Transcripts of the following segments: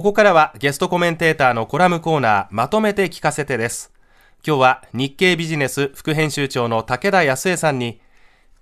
ここからはゲストコメンテーターのコラムコーナーまとめて聞かせてです。今日は日経ビジネス副編集長の武田康江さんに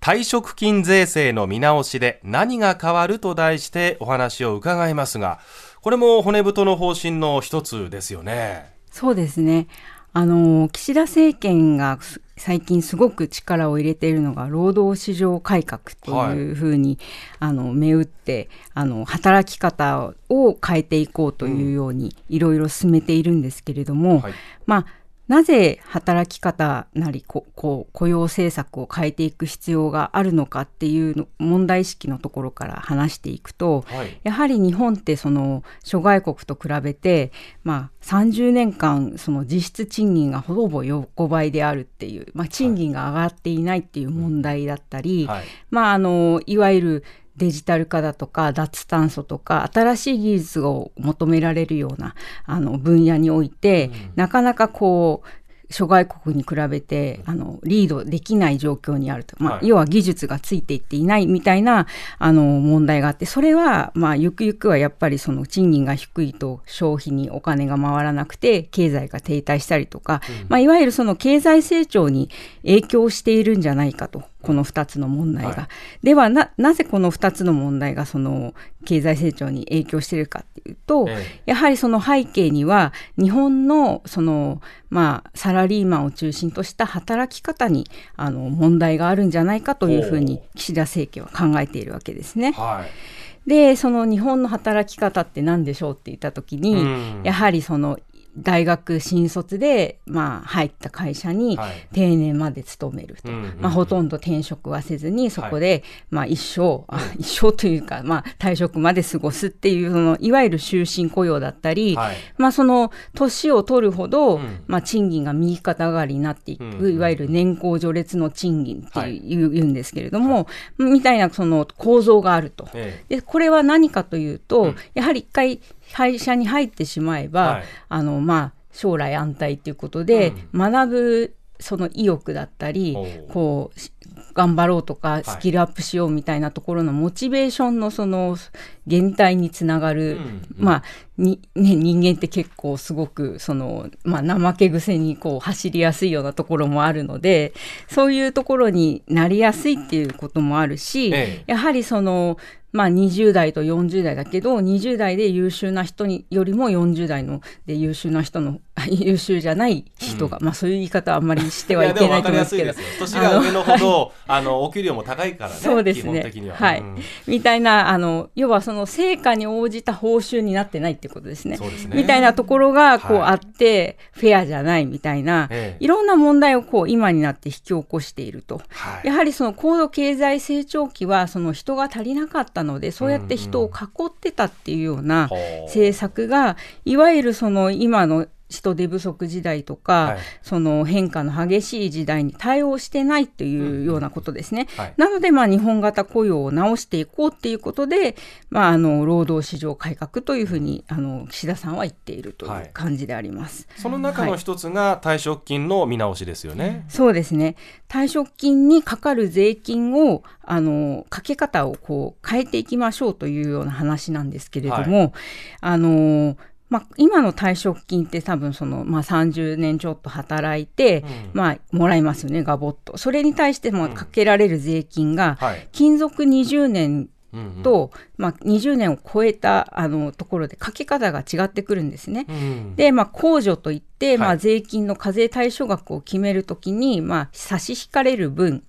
退職金税制の見直しで何が変わると題してお話を伺いますがこれも骨太の方針の一つですよね。そうですね。あの岸田政権が最近すごく力を入れているのが労働市場改革というふうに、はい、あの銘打ってあの働き方を変えていこうというようにいろいろ進めているんですけれども、はい、まあなぜ働き方なりここう雇用政策を変えていく必要があるのかっていう問題意識のところから話していくと、はい、やはり日本ってその諸外国と比べて、まあ、30年間その実質賃金がほぼ横ばいであるっていう、まあ、賃金が上がっていないっていう問題だったり、はい、まあ、あのいわゆるデジタル化だとか脱炭素とか新しい技術を求められるようなあの分野において、うん、なかなかこう諸外国に比べてあのリードできない状況にあると、まあ、はい、要は技術がついていっていないみたいなあの問題があってそれは、まあ、ゆくゆくはやっぱりその賃金が低いと消費にお金が回らなくて経済が停滞したりとか、うん、まあ、いわゆるその経済成長に影響しているんじゃないかとこの2つの問題が。はい、ではななぜこの2つの問題がその経済成長に影響しているかっていうと、ええ、やはりその背景には日本のその、まあ、サラリーマンを中心とした働き方にあの問題があるんじゃないかというふうに岸田政権は考えているわけですね。でその日本の働き方って何でしょうって言った時に、やはりその大学新卒で、まあ、入った会社に定年まで勤めると、はい、まあ、ほとんど転職はせずにそこで、はい、まあ、一生、あ一生というか、まあ、退職まで過ごすっていうそのいわゆる終身雇用だったり、はい、まあ、その年を取るほど、うん、まあ、賃金が右肩上がりになっていく、うん、いわゆる年功序列の賃金っていう、言うんですけれども、みたいなその構造があると。でこれは何かというと、うん、やはり一回会社に入ってしまえば、はい、あのまあ将来安泰ということで、うん、学ぶその意欲だったりこう頑張ろうとかスキルアップしようみたいなところのモチベーションのその減退につながる、うん。うん、まあに、ね、人間って結構すごくその、まあ、怠け癖にこう走りやすいようなところもあるのでそういうところになりやすいっていうこともあるし、ええ、やはりそのまあ、20代と40代だけど20代で優秀な人によりも40代ので優秀な人の 優秀じゃない人が、うん、まあ、そういう言い方はあんまりしてはいけないと思いますけど。年が上のほど あのお給料も高いからねそうですね。はい、うん、みたいなあの要はその成果に応じた報酬になってないってことですね、ね、みたいなところがこうあって、はい、フェアじゃないみたいな、ええ、いろんな問題をこう今になって引き起こしていると、はい、やはりその高度経済成長期はその人が足りなかったのでそうやって人を囲ってたっていうような政策が、いわゆるその今の人手不足時代とか、はい、その変化の激しい時代に対応してないというようなことですね。うんはい、なので、まあ、日本型雇用を直していこうっていうことで、まあ、あの労働市場改革というふうにあの岸田さんは言っているという感じであります。はい、その中の一つが退職金の見直しですよね。そうですね。退職金にかかる税金をあのかけ方をこう変えていきましょうというような話なんですけれども、あのまあ、今の退職金って多分その、まあ、30年ちょっと働いて、うん、まあ、もらいますよね、ガボッと。それに対してもかけられる税金が、うんはい、勤続20年と、うんうん、まあ、20年を超えたあのところでかけ方が違ってくるんですね。うん、で、まあ、控除といって、まあ、税金の課税対象額を決めるときに、まあ、差し引かれる分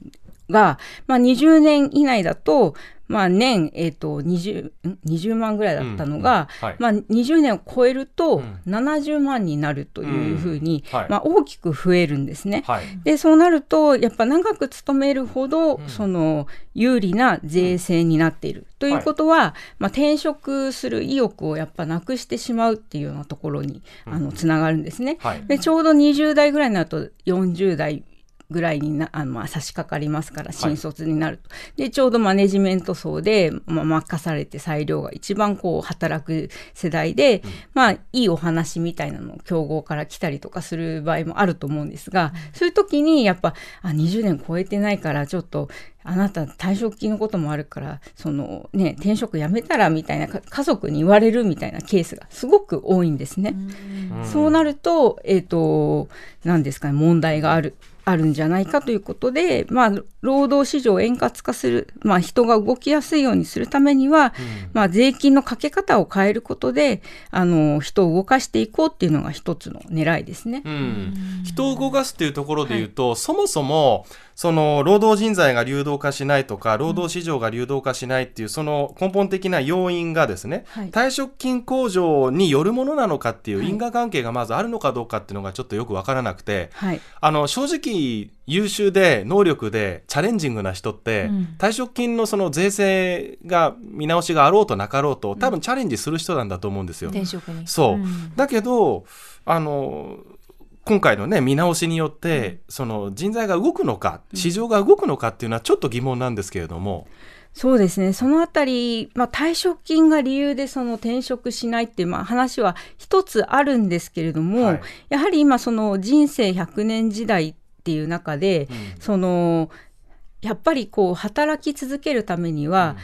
が、まあ、20年以内だと、まあ、年、えーと、20, 20万ぐらいだったのが、うんうんはい、まあ、20年を超えると70万になるというふうに、うんはい、まあ、大きく増えるんですね。はい、でそうなるとやっぱ長く勤めるほど、うん、その有利な税制になっている。ということは、まあ、転職する意欲をやっぱなくしてしまうっていうようなところにあのつながるんですね。でちょうど20代ぐらいになると40代ぐらいになあの、まあ、差し掛かりますから新卒になると、はい、でちょうどマネジメント層で、まあ、任されて裁量が一番こう働く世代で、うん、まあいいお話みたいなのを競合から来たりとかする場合もあると思うんですが、うん、そういう時にやっぱあ20年超えてないからちょっとあなた退職金のこともあるからそのね転職やめたらみたいな家族に言われるみたいなケースがすごく多いんですね。うそうなるとえっ、ー、と何ですかね問題があるあるんじゃないかということで、まあ、労働市場を円滑化する、まあ、人が動きやすいようにするためには、うん、まあ、税金のかけ方を変えることであの人を動かしていこうっていうのが一つの狙いですね、うん、人を動かすっていうところでいうと、はい、そもそもその労働人材が流動化しないとか労働市場が流動化しないっていうその根本的な要因がですね、はい、退職金控除によるものなのかっていう因果関係がまずあるのかどうかっていうのがちょっとよく分からなくて、はい、あの正直優秀で能力でチャレンジングな人って、うん、退職金のその税制が見直しがあろうとなかろうと多分チャレンジする人なんだと思うんですよ。転職に。そう、うん、だけどあの今回のね見直しによって、その人材が動くのか市場が動くのかっていうのはちょっと疑問なんですけれども。そうですね。そのあたり、まあ、退職金が理由でその転職しないっていう、まあ、話は一つあるんですけれども、はい、やはり今その人生100年時代っていう中で、うん、そのやっぱりこう働き続けるためには、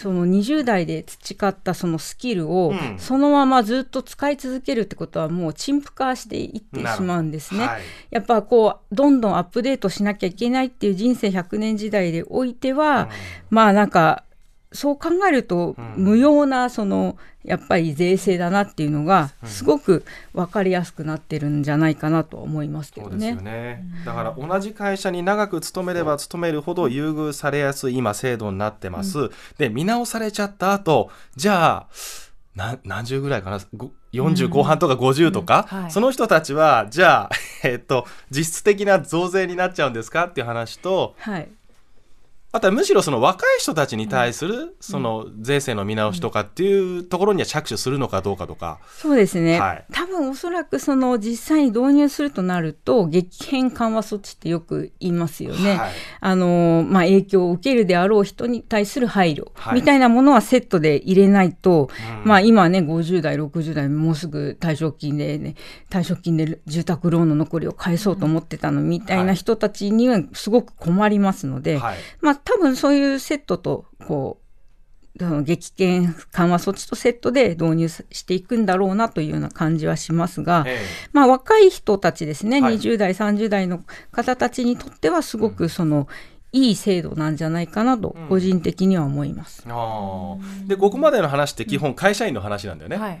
その20代で培ったそのスキルをそのままずっと使い続けるってことはもう陳腐化していってしまうんですね。はい、やっぱこうどんどんアップデートしなきゃいけないっていう人生100年時代でおいては、うん、まあなんかそう考えると、無用なそのやっぱり税制だなっていうのがすごく分かりやすくなってるんじゃないかなと思いますけどね。ね。だから同じ会社に長く勤めれば勤めるほど優遇されやすい今制度になってます。うん、で見直されちゃった後じゃあ何十ぐらいかな？40後半とか50とか、うんうん。はい、その人たちはじゃあ、えっと、実質的な増税になっちゃうんですか？っていう話と、はいあとはむしろその若い人たちに対するその税制の見直しとかっていうところには着手するのかどうかとか。そうですね。はい、多分おそらくその実際に導入するとなると激変緩和措置ってよく言いますよね。はい、あのまあ影響を受けるであろう人に対する配慮みたいなものはセットで入れないと、はい、まあ今ね50代60代もうすぐ退職金でね退職金で住宅ローンの残りを返そうと思ってたのみたいな人たちにはすごく困りますので、まあ多分そういうセットと、こう、激減緩和措置とセットで導入していくんだろうなというような感じはしますが、ええ、まあ、若い人たちですね、はい、20代、30代の方たちにとっては、すごくその、いい制度なんじゃないかなと、個人的には思います。うん、あで、ここまでの話って基本会社員の話なんだよね。はい、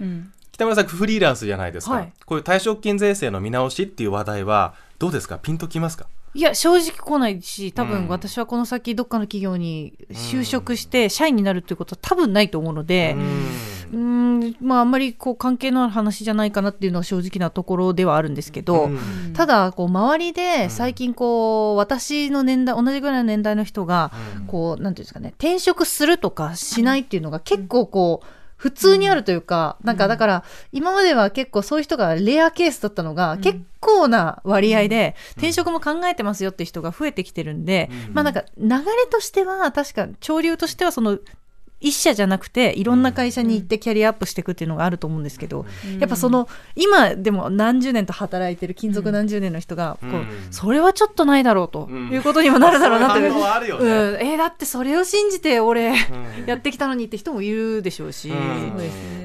北村さん、フリーランスじゃないですか、はい、こういう退職金税制の見直しっていう話題は、どうですか、ピンときますか？いや、正直来ないし、多分私はこの先どっかの企業に就職して社員になるっていうことは多分ないと思うので、うん、まああんまりこう関係のある話じゃないかなっていうのは正直なところではあるんですけど、ただ、こう周りで最近こう、私の年代、同じぐらいの年代の人が、こう、なんていうんですかね、転職するとかしないっていうのが結構こう、普通にあるというか、なんかだから、今までは結構そういう人がレアケースだったのが、結構な割合で、転職も考えてますよって人が増えてきてるんで、まあなんか流れとしては、確か潮流としてはその一社じゃなくていろんな会社に行ってキャリアアップしていくっていうのがあると思うんですけど、うん、やっぱその今でも何十年と働いてる勤続何十年の人がこう、うん、それはちょっとないだろうということにもなるだろうなって、うん、うん、えー、だってそれを信じて俺やってきたのにって人もいるでしょうし、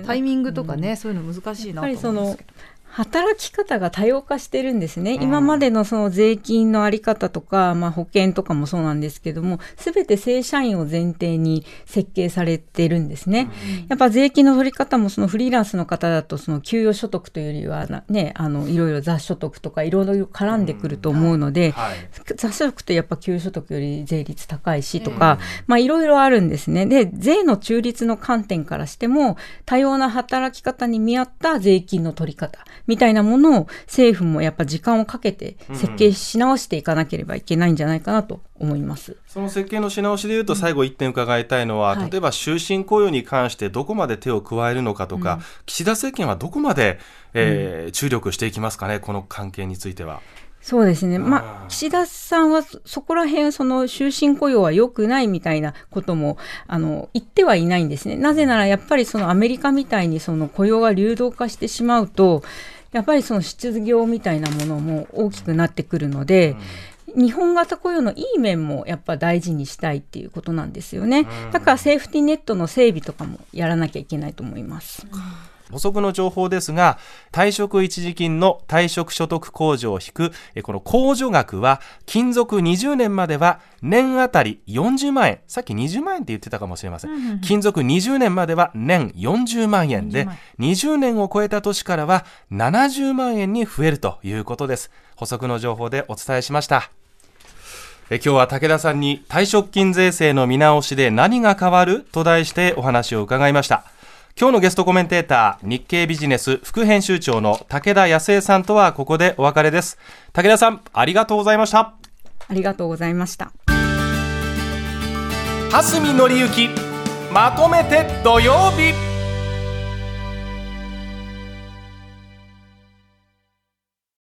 タイミングとかね、そういうの難しいなと思うんですけど。働き方が多様化してるんですね。今までのその税金のあり方とか、まあ保険とかもそうなんですけども、すべて正社員を前提に設計されてるんですね。やっぱ税金の取り方もそのフリーランスの方だとその給与所得というよりはね、あの、いろいろ雑所得とかいろいろ絡んでくると思うので、はい、雑所得ってやっぱ給与所得より税率高いしとか、まあいろいろあるんですね。で、税の中立の観点からしても、多様な働き方に見合った税金の取り方。みたいなものを政府もやっぱ時間をかけて設計し直していかなければいけないんじゃないかなと思います。その設計のし直しでいうと最後1点伺いたいのは、うん、例えば終身雇用に関してどこまで手を加えるのかとか、うん、岸田政権はどこまで、えー、注力していきますかねこの関係については。そうですね、まあ、岸田さんはそこら辺その終身雇用は良くないみたいなこともあの言ってはいないんですね。なぜならやっぱりそのアメリカみたいにその雇用が流動化してしまうと、やっぱりその失業みたいなものも大きくなってくるので、日本型雇用のいい面もやっぱ大事にしたいっていうことなんですよね。だからセーフティネットの整備とかもやらなきゃいけないと思います。補足の情報ですが、退職一時金の退職所得控除を引く、この控除額は、勤続20年までは年あたり40万円。さっき20万円って言ってたかもしれません。うんうん、勤続20年までは年40万円で、20年を超えた年からは70万円に増えるということです。補足の情報でお伝えしました。え今日は武田さんに退職金税制の見直しで何が変わると題してお話を伺いました。今日のゲストコメンテーター、日経ビジネス副編集長の武田康江さんとはここでお別れです。武田さん、ありがとうございました。ありがとうございました。蓮見紀之、まとめて土曜日。